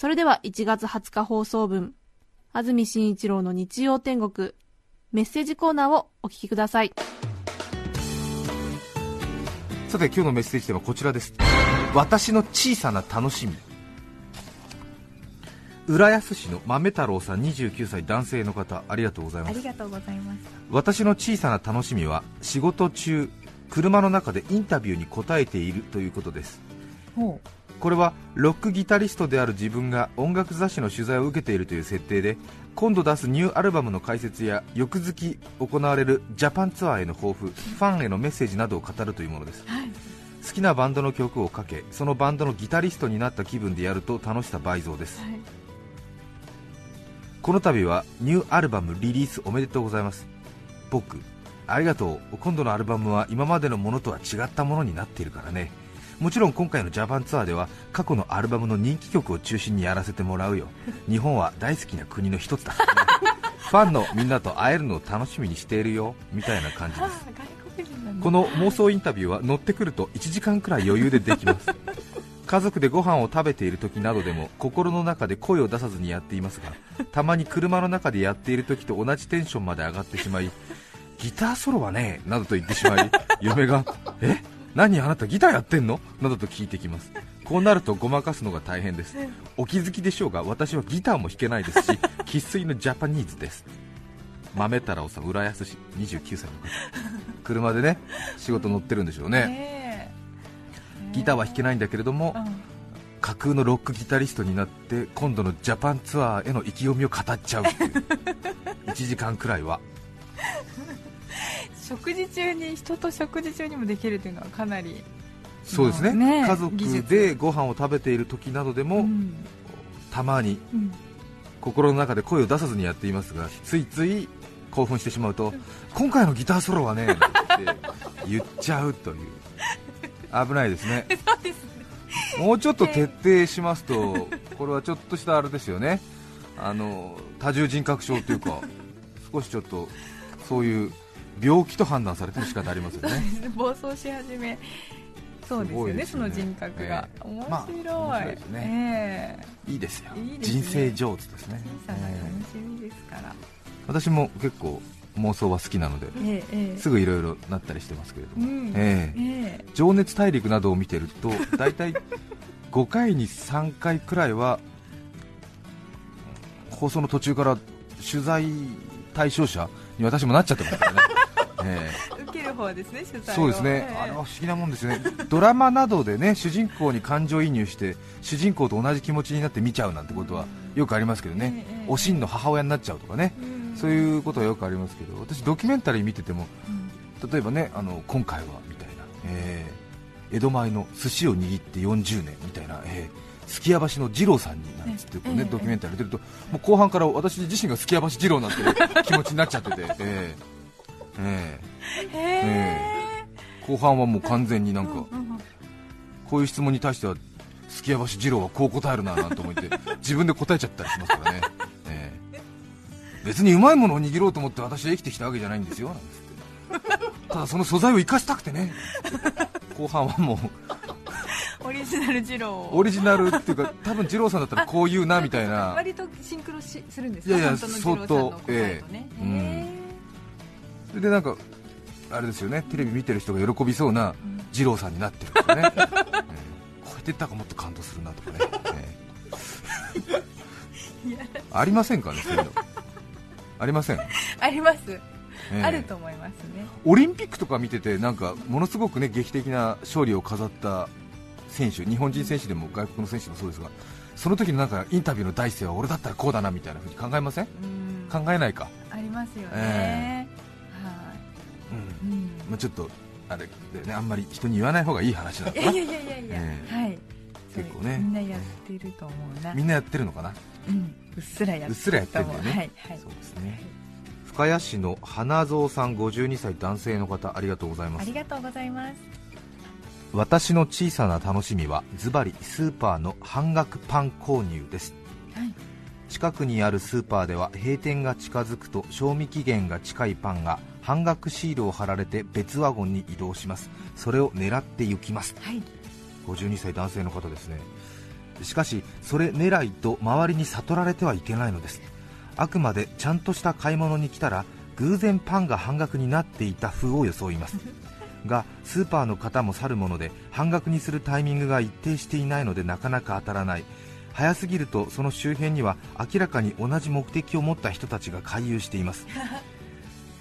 それでは1月20日放送分安住紳一郎の日曜天国メッセージコーナーをお聞きください。さて今日のメッセージテーマはこちらです。私の小さな楽しみ。浦安市の豆太郎さん29歳男性の方ありがとうございます。ありがとうございます。私の小さな楽しみは仕事中車の中でインタビューに答えているということです。ほこれはロックギタリストである自分が音楽雑誌の取材を受けているという設定で今度出すニューアルバムの解説や翌月行われるジャパンツアーへの抱負ファンへのメッセージなどを語るというものです、好きなバンドの曲をかけそのバンドのギタリストになった気分でやると楽しさ倍増です、はい。この度はニューアルバムリリースおめでとうございます。僕ありがとう。今度のアルバムは今までのものとは違ったものになっているからねもちろん今回のジャパンツアーでは過去のアルバムの人気曲を中心にやらせてもらうよ。日本は大好きな国の一つだ。ファンのみんなと会えるのを楽しみにしているよ。みたいな感じあです。この妄想インタビューは乗ってくると1時間くらい余裕でできます。家族でご飯を食べている時などでも心の中で声を出さずにやっていますがたまに車の中でやっている時と同じテンションまで上がってしまいギターソロはねなどと言ってしまい嫁がえ？何あなたギターやってんの？などと聞いてきます。こうなるとごまかすのが大変です。お気づきでしょうが私はギターも弾けないですし 生粋のジャパニーズです。豆太郎さん浦安市29歳の方。車でね仕事乗ってるんでしょうね。ねギターは弾けないんだけれども架空のロックギタリストになって今度のジャパンツアーへの意気込みを語っちゃうっていう。1時間くらいは食事中に人と食事中にもできるというのはかなり。そうですね。ね家族でご飯を食べている時などでも、うん。たまにうん。心の中で声を出さずにやっていますがついつい興奮してしまうと今回のギターソロはね って言っちゃうという。危ないですね。そうですね。もうちょっと徹底しますと、これはちょっとしたあれですよね、あの多重人格症というか、少しちょっとそういう病気と判断されても仕方ありますよね。暴走し始め。そうですよね。ねその人格が。ええ面まあ白い。面白いですね。えいいですよ、ね人生上手ですね小さな楽ええしみですから。私も結構妄想は好きなので、ええええすぐいろいろなったりしてますけれども、うんええええ情熱大陸などを見てると、大体5回に3回くらいは、放送の途中から取材対象者に私もなっちゃってますからね。え え受ける方ですね、取材を。そうですね、ええ。あれは不思議なもんですよね、ドラマなどでね主人公に感情移入して主人公と同じ気持ちになって見ちゃうなんてことはよくありますけどね、ええおしんの母親になっちゃうとかね、うん。そういうことはよくありますけど、私、ドキュメンタリー見てても、うん。例えばね、あの今回はみたいな、えー江戸前の寿司を握って40年みたいな、えー、すき家橋の二郎さんになんつってこう、ねええドキュメンタリー出ると、もう後半から私自身がすき家橋二郎なんて気持ちになっちゃってて。えーえ。へえ後半はもう完全になんか、こういう質問に対しては、すき家橋二郎はこう答えるななんて思って、自分で答えちゃったりしますからね、ええ。別にうまいものを握ろうと思って私は生きてきたわけじゃないんですよなんつって、ただその素材を生かしたくてね、後半はもう、オリジナル二郎オリジナルっていうか、多分二郎さんだったらこう言うなみたいな、割とシンクロしするんですいやいやか本当ね。ええ。うんでなんか、あれですよね、テレビ見てる人が喜びそうな二郎さんになってるとかね、ええ。こうやって言ったらもっと感動するなとかね、ええ。ありませんかね、そういうの。ありません、ーあります、ええ。あると思いますね。オリンピックとか見てて、なんかものすごくね劇的な勝利を飾った選手、日本人選手でも外国の選手でもそうですが、その時のなんかインタビューの第一声は俺だったらこうだなみたいなふうに考えません？うん。考えないか、ありますよね、えはい、うんまあ、ちょっとあれでね。あんまり人に言わない方がいい話なんだないやいやいやいや。ええ。はい。結構ね。みんなやってると思うな。みんなやってるのかな？うん。うっすらやってるう。っすらやってるんだよね。はいはい。そうですね。深谷市の花蔵さん52歳男性の方ありがとうございます。ありがとうございます。私の小さな楽しみはズバリスーパーの半額パン購入です。はい。近くにあるスーパーでは閉店が近づくと賞味期限が近いパンが半額シールを貼られて別ワゴンに移動します。それを狙って行きます。はい。52歳男性の方ですね。しかしそれ狙いと周りに悟られてはいけないのです。あくまでちゃんとした買い物に来たら偶然パンが半額になっていた風を装います。がスーパーの方も去るもので半額にするタイミングが一定していないのでなかなか当たらない。早すぎるとその周辺には明らかに同じ目的を持った人たちが回遊しています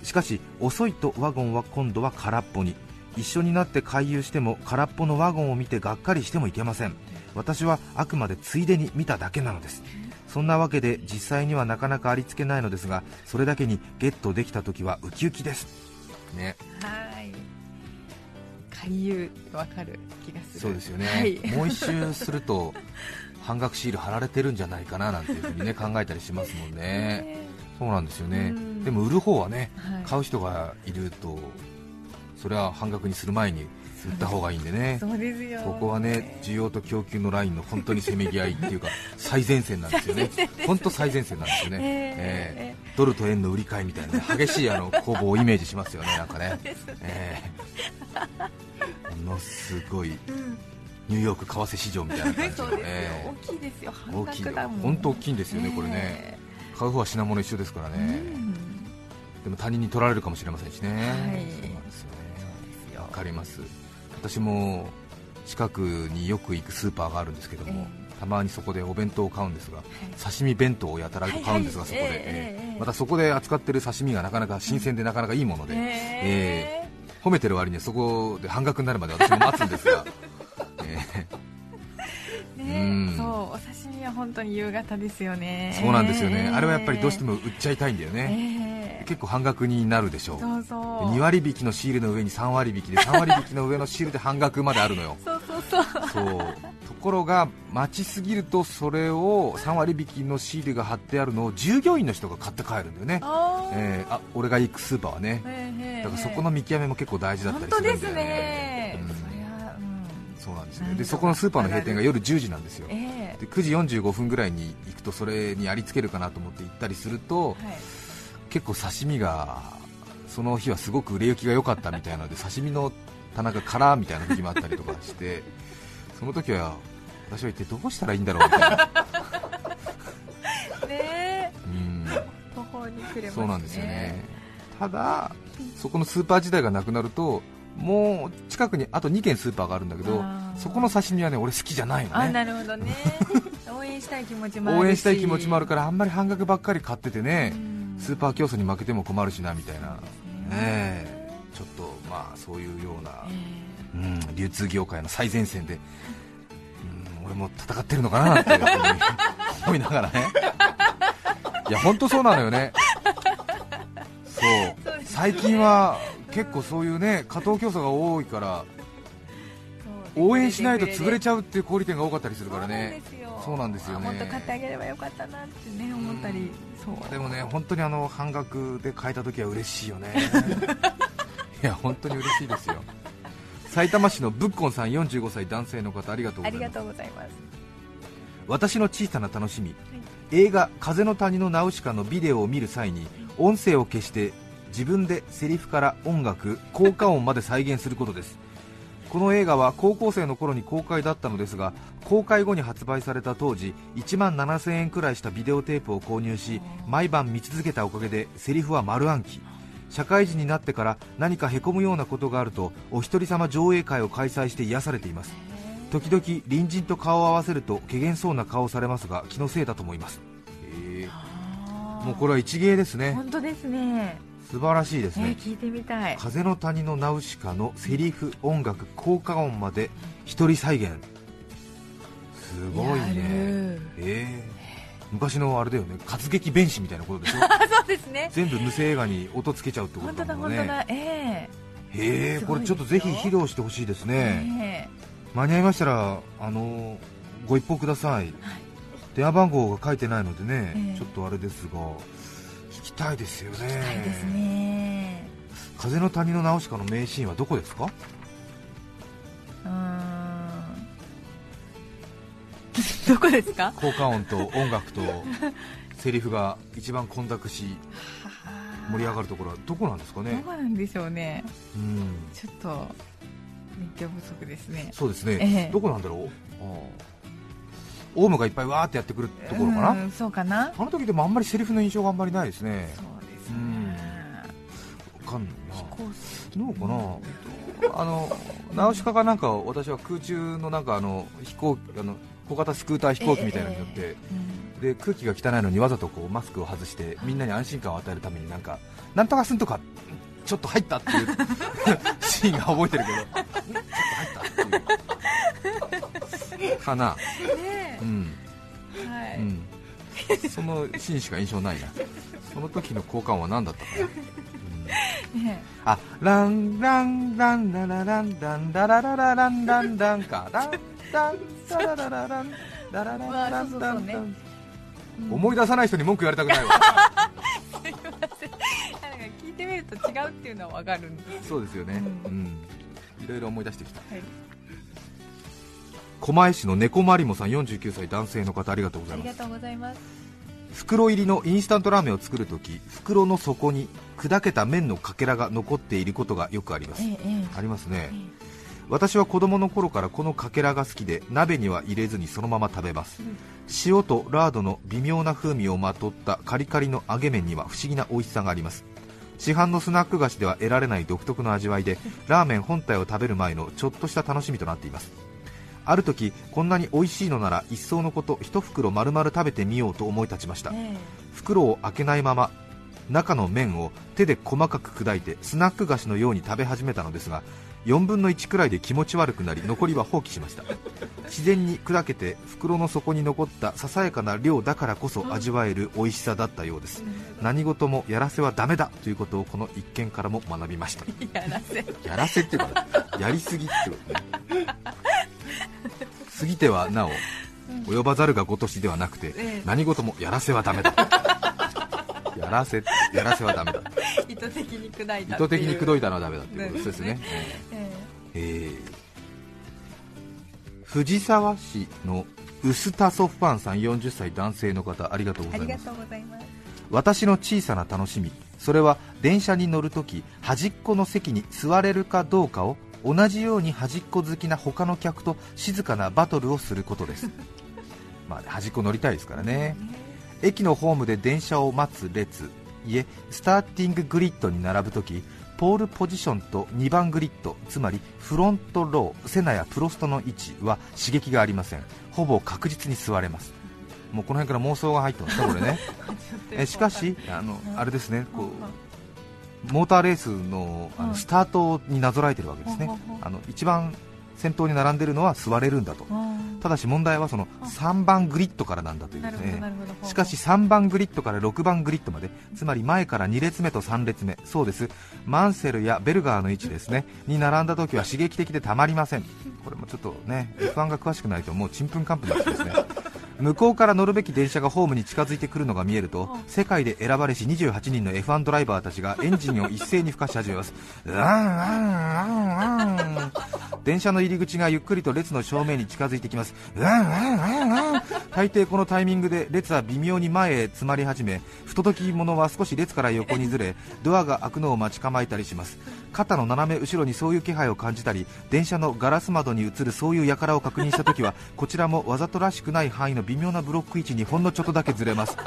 しかし遅いとワゴンは今度は空っぽに。一緒になって回遊しても空っぽのワゴンを見てがっかりしてもいけません。私はあくまでついでに見ただけなのです。そんなわけで実際にはなかなかありつけないのですがそれだけにゲットできた時はウキウキです。ね。はい。回遊わかる気がする。そうですよね、はい。もう一周すると半額シール貼られてるんじゃないかななんていうふうにね考えたりしますもんね。そうなんですよね。うんでも売る方はねはい。買う人がいるとそれは半額にする前に売った方がいいんでね。そうですよ。ここはね需要と供給のラインの本当にせめぎ合いっていうか 最前線なんですよね。本当最前線なんですよね、ええードルと円の売り買いみたいな、ね、激しいあの攻防をイメージしますよね なんかね、えー。ものすごいニューヨーク為替市場みたいな感じの。ね大きいですよ。半大きい額だもん。本当大きいんですよねこれね。買う方は品物一緒ですからうね、んでも他人に取られるかもしれませんしね、はい。そうなんですよね。ですよ。わかります。私も近くによく行くスーパーがあるんですけども、えたまにそこでお弁当を買うんですが、刺身弁当をやたらと買うんですが、はいはい。そこで、ええええまたそこで扱ってる刺身がなかなか新鮮でなかなかいいもので、え褒めてる割にはそこで半額になるまで私も待つんですが、えーうん。ねそう。お刺身は本当に夕方ですよね。えそうなんですよね、あれはやっぱりどうしても売っちゃいたいんだよね、ええ結構半額になるでしょう、そうそう。2割引きのシールの上に3割引きで3割引きの上のシールで半額まであるのよ。そうそうそう。そう。ところが待ちすぎるとそれを3割引きのシールが貼ってあるのを従業員の人が買って帰るんだよね、あー。えーあ俺が行くスーパーはね。だからそこの見極めも結構大事だった本りするんだよ当ですね、うん。そうなんですね。でそこのスーパーの閉店が夜10時なんですよ。えで9時45分ぐらいに行くとそれにありつけるかなと思って行ったりするとえはい結構刺身がその日はすごく売れ行きが良かったみたいなので刺身の棚が空みたいな時もあったりとかして その時は私は一体どうしたらいいんだろうみたいな。ねうん。え途方に暮れますね。そうなんですよね。ただそこのスーパー自体がなくなるともう近くにあと2軒スーパーがあるんだけどそこの刺身はね俺好きじゃないのあねなるほどね。応援したい気持ちもあるし。応援したい気持ちもあるからあんまり半額ばっかり買っててねうんスーパー競争に負けても困るしなみたいな。ね。え。ちょっとまあそういうようなえうん、流通業界の最前線で、うん、俺も戦ってるのかななんて思いながらね、いや、本当そうなのよね、そう。最近は結構そういうね過当競争が多いから、え応援しないと潰れちちゃうっていう小売店が多かったりするからね、そそうなんですよね。もっと買ってあげればよかったなってね思ったり。そう。でもね、本当にあの半額で買えたときは嬉しいよね、いや、本当に嬉しいですよ。埼玉市のぶっこんさん45歳男性の方ありがとうございます。ありがとうございます。私の小さな楽しみ、映画「風の谷のナウシカ」のビデオを見る際に音声を消して自分でセリフから音楽効果音まで再現することですこの映画は高校生の頃に公開だったのですが公開後に発売された当時1万7000円くらいしたビデオテープを購入し毎晩見続けたおかげでセリフは丸暗記。社会人になってから何かへこむようなことがあるとお一人様上映会を開催して癒されています。時々隣人と顔を合わせると怪げそうな顔をされますが気のせいだと思います。へえもうこれは一芸ですね。本当ですね。素晴らしいですね。えー聞いてみたい。風の谷のナウシカのセリフ音楽効果音まで一人再現。すごいやねる。ええ昔のあれだよね。活劇弁士みたいなことでしょ？あ そうですね。全部無声映画に音つけちゃうってこ本とだもんね。当だ本当だ。えへえすごいこれちょっとぜひ披露してほしいですえね。え間に合いましたらあのご一報ください、電話番号が書いてないのでね、ええちょっとあれですがたいですよね。たいですね。風の谷のナウシカの名シーンはどこですか？うーん。どこですか？効果音と音楽とセリフが一番混濁し盛り上がるところはどこなんですかね？どうなんでしょうね。うん。ちょっと勉強不足ですね。そうですね、ええ。どこなんだろう？ああオウムがいっぱいわーってやってくるところかな、うんそうかな。あの時でもあんまりセリフの印象があんまりないですね。そうですうん。ねわかんないな。どうかな、あのナウシカがなんか私は空中のなんかあの飛行あの小型スクーター飛行機みたいなのに乗って、で空気が汚いのにわざとこうマスクを外してみんなに安心感を与えるためになんかなんとかすんとかちょっと入ったっていうシーンが覚えてるけど。ちょっと入ったっていう かな、ねうん。はい、うん、そのシーンしか印象ないな。その時の交換は何だったかな、うん。ねあランランランララランランララララランランランかランランララララランララララランランラン思い出さない人に文句言われたくないわすいませんなんか聞いてみると違うっていうのはわかるんですそうですよねううんいろいろ思い出してきたはい狛江市の猫まりもさん49歳男性の方ありがとうございます。袋入りのインスタントラーメンを作るとき袋の底に砕けた麺のかけらが残っていることがよくあります。えええありますね。え。私は子供の頃からこのかけらが好きで鍋には入れずにそのまま食べます。塩とラードの微妙な風味をまとったカリカリの揚げ麺には不思議な美味しさがあります。市販のスナック菓子では得られない独特の味わいでラーメン本体を食べる前のちょっとした楽しみとなっていますある時こんなに美味しいのなら一層のこと一袋丸々食べてみようと思い立ちました。え袋を開けないまま中の麺を手で細かく砕いてスナック菓子のように食べ始めたのですが4分の1くらいで気持ち悪くなり残りは放棄しました。自然に砕けて袋の底に残ったささやかな量だからこそ味わえる美味しさだったようです。何事もやらせはダメだということをこの一件からも学びました。え やらせ。やらせっていうかやりすぎってことね過ぎてはなお及ばざるが如しではなくてええ。何事もやらせはダメだ。やらせやらせはダメだ。意図的に砕いた意図的に口説いいたのはダメだっていうことですね。ね。ええ。ー藤沢市のウスタソファンさん40歳男性の方ありがとうございます。えありがとうございます。私の小さな楽しみ。それは電車に乗るとき端っこの席に座れるかどうかを同じように端っこ好きな他の客と静かなバトルをすることです。まあ端っこ乗りたいですからね。駅のホームで電車を待つ列。いえスターティンググリッドに並ぶときポールポジションと2番グリッドつまりフロントローセナやプロストの位置は刺激がありません。ほぼ確実に座れます。もうこの辺から妄想が入ってますねこれね。えしかしあのあれですねこうモーターレースのあはい。のスタートになぞらえてるわけですね。あの一番先頭に並んでるのは座れるんだと。ただし問題はその3番グリッドからなんだというですねしかし3番グリッドから6番グリッドまでつまり前から2列目と3列目。そうです。マンセルやベルガーの位置ですね。に並んだ時は刺激的でたまりません。これもちょっとね F1 が詳しくないともうちんぷんかんぷんですね向こうから乗るべき電車がホームに近づいてくるのが見えると世界で選ばれし28人の F1 ドライバーたちが エンジンを一斉に吹かし始めます。電車の入り口がゆっくりと列の正面に近づいてきます。大抵このタイミングで列は微妙に前へ詰まり始め不届き者は少し列から横にずれドアが開くのを待ち構えたりします。肩の斜め後ろにそういう気配を感じたり電車のガラス窓に映るそういう輩を確認した時はこちらもわざとらしくない範囲の微妙なブロック位置にほんのちょっとだけずれます。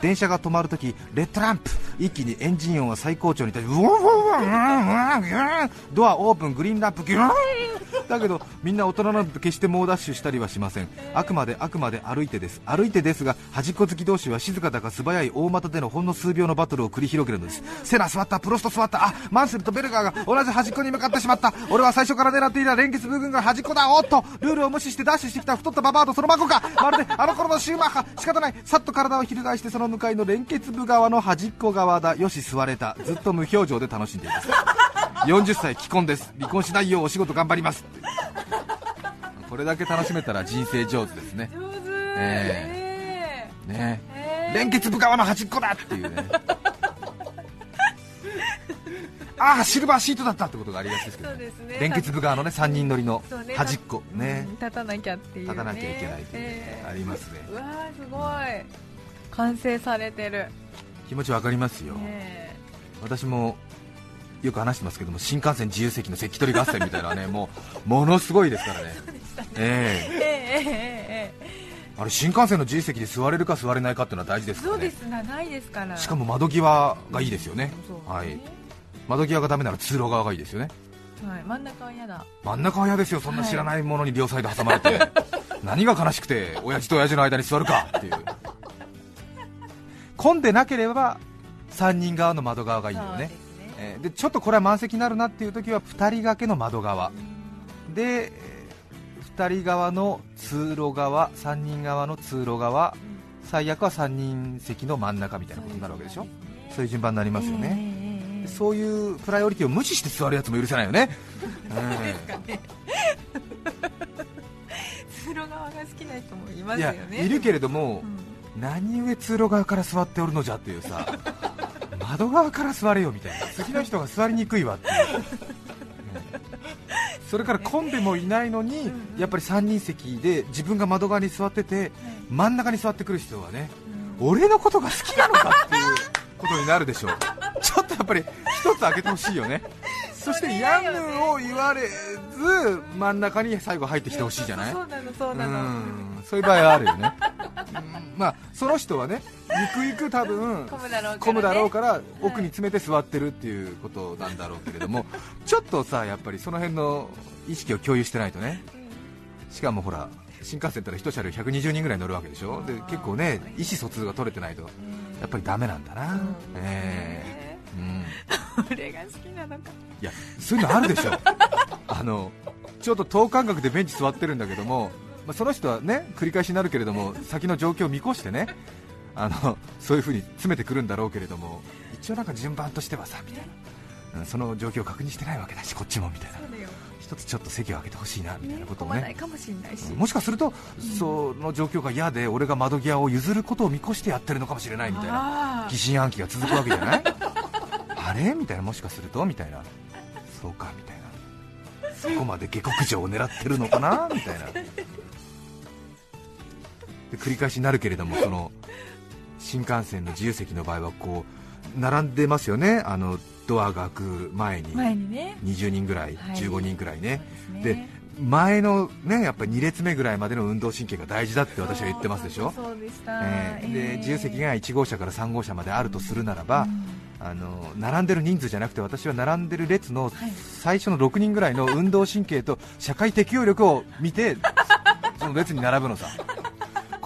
電車が止まるときレッドランプ。一気にエンジン音は最高潮に達しドアオープングリーンランプギューン。だけどみんな大人なので決して猛ダッシュしたりはしません。あくまであくまで歩いてです。歩いてですが端っこ好き同士は静かだが素早い大股でのほんの数秒のバトルを繰り広げるのです。セナ座ったプロスト座った。あマンセルとベルガーが同じ端っこに向かってしまった。俺は最初から狙っていた連結部分が端っこだ。おっとルールを無視してダッシュしてきた太ったババアとその孫か。まるであの頃のシューマッハ。仕方ない。さっと体を翻してその向かいの連結部側の端っこ側だ。よし座れた。ずっと無表情で楽しんでいます。40歳既婚です。離婚しないようお仕事頑張ります。これだけ楽しめたら人生上手ですね。上手。ええ。ねえ。連結部側の端っこだ！っていうね。ああシルバーシートだったってことがありがちですけど、そうですね。連結部側のね3人乗りの端っこ。うんね立たなきゃっていう、ね、立たなきゃいけないという、ええ。ありますね。うわーすごい完成されてる。気持ちわかりますよ、ね、私もよく話してますけども新幹線自由席の関取合戦みたいなねもう ものすごいですからね、ね。えー、えー、えー、あれ新幹線の自由席で座れるか座れないかっていうのは大事ですから、ね、そうです長いですから。しかも窓際がいいですよね,ね、はい、窓際がダメなら通路側がいいですよね、はい、真ん中は嫌だ。真ん中は嫌ですよ。そんな知らないものに両サイド挟まれて、はい、何が悲しくて親父と親父の間に座るかっていう。混んでなければ3人側の窓側がいいよね。えーでちょっとこれは満席になるなっていう時は2人掛けの窓側。で2人側の通路側3人側の通路側最悪は3人席の真ん中みたいなことになるわけでしょ。そういう順番になりますよね、ねでそういうプライオリティを無視して座るやつも許せないよね、え 通路側が好きな人もいますよね。いるけれどもう、ん何故通路側から座っておるのじゃっていうさ 窓側から座れよみたいな。次の人が座りにくいわっていう、それから混んでもいないのに、やっぱり3人席で自分が窓側に座ってて真ん中に座ってくる人はね、俺のことが好きなのかっていうことになるでしょう。ちょっとやっぱり一つ開けてほしいよね。そしてやむを言われず真ん中に最後入ってきてほしいじゃない？そうなのそうなの。うん。そういう場合はあるよね、う んまあ、その人はねゆくゆく多分 混むだろうから奥に詰めて座ってるっていうことなんだろうけれどもちょっとさやっぱりその辺の意識を共有してないとね。しかもほら新幹線ってのは1車両120人ぐらい乗るわけでしょ。で結構ね意思疎通が取れてないとやっぱりダメなんだな、うん。え。えうん。俺が好きなのか。いやそういうのあるでしょ。あのちょっと等間隔でベンチ座ってるんだけども、まあ、その人はね繰り返しになるけれども先の状況を見越してねあのそういう風に詰めてくるんだろうけれども一応なんか順番としてはさみたいな、うんその状況を確認してないわけだしこっちもみたいな。一つちょっと席を空けてほしいなみたいなことをねもしれないし。もしかすると、その状況が嫌で俺が窓際を譲ることを見越してやってるのかもしれないみたいな。疑心暗鬼が続くわけじゃない？あれ？みたいなもしかすると？みたいな。そうかみたいな。そこまで下克上を狙ってるのかな？みたいなで繰り返しになるけれども その新幹線の自由席の場合はこう並んでますよね。あのドアが開く前に。前にね。20人ぐらい、はい。15人ぐらいね。そうで前のねやっぱり2列目ぐらいまでの運動神経が大事だって私は言ってますでしょ、そうでした、えーで自由席が1号車から3号車まであるとするならば、うん。あの並んでる人数じゃなくて私は並んでる列のはい。最初の6人ぐらいの運動神経と社会適応力を見てその列に並ぶのさ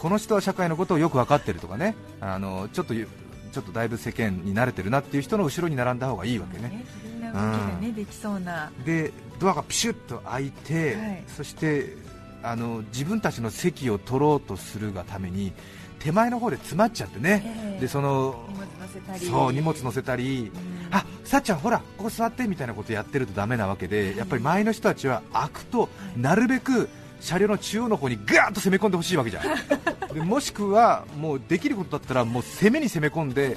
この人は社会のことをよく分かってるとかね。あのちょっとゆちょっとだいぶ世間に慣れてるなっていう人の後ろに並んだ方がいいわけね。ねみんな動きがね、できそうな。でドアがピシュッと開いて、はい。そしてあの自分たちの席を取ろうとするがために手前の方で詰まっちゃってね、ええ。でその荷物乗せたり。そう荷物乗せたり、うん。あさっちゃん、ほら、ここ座ってみたいなことやってるとダメなわけで、やっぱり前の人たちは開くと、なるべく車両の中央の方にガーッと攻め込んでほしいわけじゃん、でもしくはもうできることだったら、もう攻めに攻め込んで、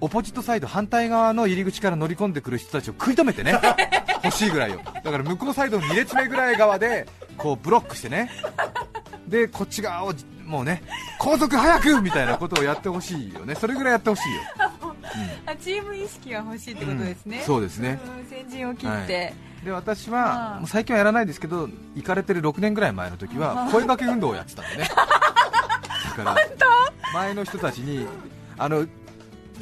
オポジットサイド、反対側の入り口から乗り込んでくる人たちを食い止めてね、欲しいぐらいよ、だから向こうサイドの2列目ぐらい側でこうブロックしてね、でこっち側をもうね、後続早くみたいなことをやってほしいよね、それぐらいやってほしいよ。あチーム意識が欲しいってことですね、うん。そうですね。うん。先陣を切って、で私あは最近はやらないですけど行かれてる6年ぐらい前の時は声掛け運動をやってたんでね。だから前の人たちにあの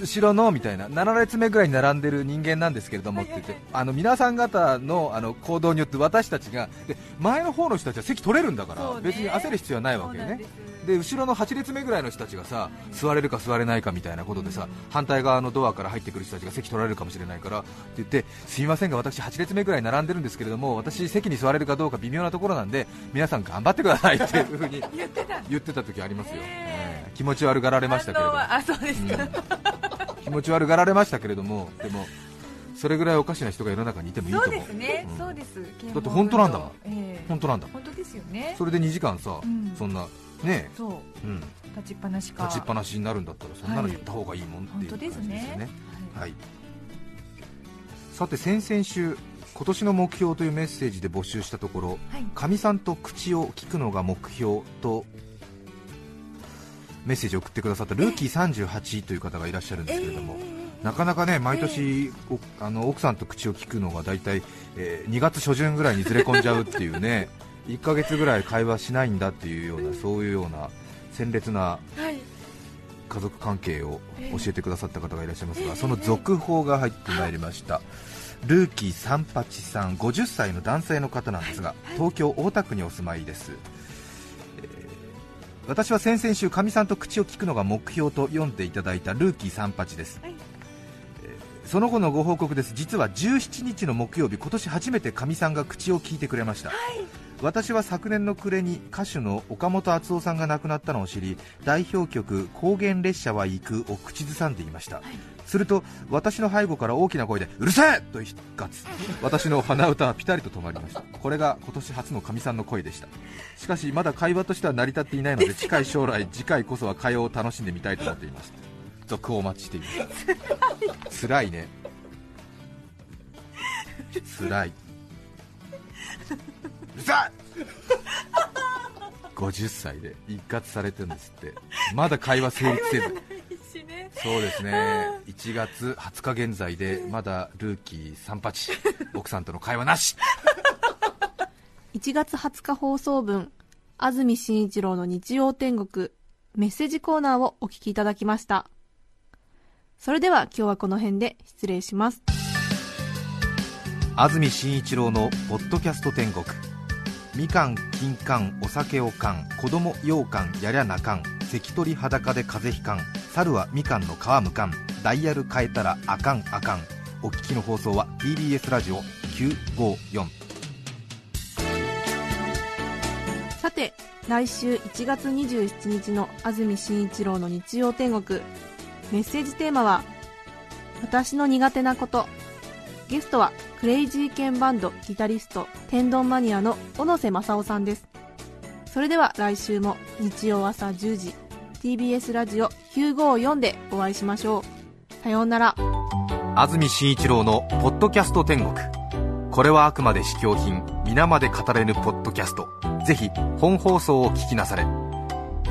後ろのみたいな7列目ぐらいに並んでる人間なんですけれどもって言ってあの皆さん方のあの行動によって私たちがで前の方の人たちは席取れるんだから、別に焦る必要はないわけよねで後ろの8列目ぐらいの人たちがさ座れるか座れないかみたいなことでさ反対側のドアから入ってくる人たちが席取られるかもしれないからって言ってすみませんが私8列目ぐらい並んでるんですけれども私席に座れるかどうか微妙なところなんで皆さん頑張ってくださいっていうふうに 言ってた。言ってた時ありますよ、ねえ。え気持ち悪がられましたけれども。そうですか、気持ち悪がられましたけれどもでもそれぐらいおかしな人が世の中にいてもいいとそう。思うですね、うん。そうです。だって本当なんだもん。ええ。本当なんだ本当ですよね。それで2時間さ、うん。そんなねそう。うん、立ちっぱなしか。立ちっぱなしになるんだったらそんなの言った方がいいもんっていう感じですよね,、はい。はい、さて先々週今年の目標というメッセージで募集したところはい。かみさんと口を聞くのが目標とメッセージを送ってくださったルーキー38という方がいらっしゃるんですけれども、なかなかね毎年、おあの奥さんと口を聞くのが大体、えー2月初旬ぐらいにずれ込んじゃうっていうね1ヶ月ぐらい会話しないんだっていうようなそういうような鮮烈なはい。家族関係を教えてくださった方がいらっしゃいますが、ええその続報が入ってまいりました、ルーキー三八さん50歳の男性の方なんですが、東京大田区にお住まいです、えー私は先々週かみさんと口を聞くのが目標と読んでいただいたルーキー三八です、はい。えーその後のご報告です。実は17日の木曜日今年初めてかみさんが口を聞いてくれました、私は昨年の暮れに歌手の岡本敦夫さんが亡くなったのを知り代表曲「高原列車は行く」を口ずさんでいました、すると私の背後から大きな声で「うるせえ!」と一喝私の鼻歌はピタリと止まりました。これが今年初のかみさんの声でした。しかしまだ会話としては成り立っていないので近い将来次回こそは会話を楽しんでみたいと思っています。続報をお待ちしています。辛いね。辛いうるさい50 歳で一括されてるんですって。まだ会話成立せず。そうですね。1月20日現在でまだルーキー38奥さんとの会話なし。1月20日放送分安住紳一郎の日曜天国メッセージコーナーをお聞きいただきました。それでは今日はこの辺で失礼します。安住紳一郎のポッドキャスト天国みかん金柑お酒をかん子供羊羹やりゃなかん関取裸で風邪ひかん猿はみかんの皮むかんダイヤル変えたらあかんあかん。お聞きの放送は TBS ラジオ954さて来週1月27日の安住紳一郎の日曜天国。メッセージテーマは「私の苦手なこと」ゲストはクレイジーケンバンドギタリスト天丼マニアの小野瀬正夫さんです。それでは来週も日曜朝10時 TBS ラジオ954でお会いしましょう。さようなら。安住紳一郎の「ポッドキャスト天国」これはあくまで試供品皆まで語れぬポッドキャスト。ぜひ本放送を聞きなされ。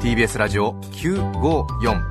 TBS ラジオ954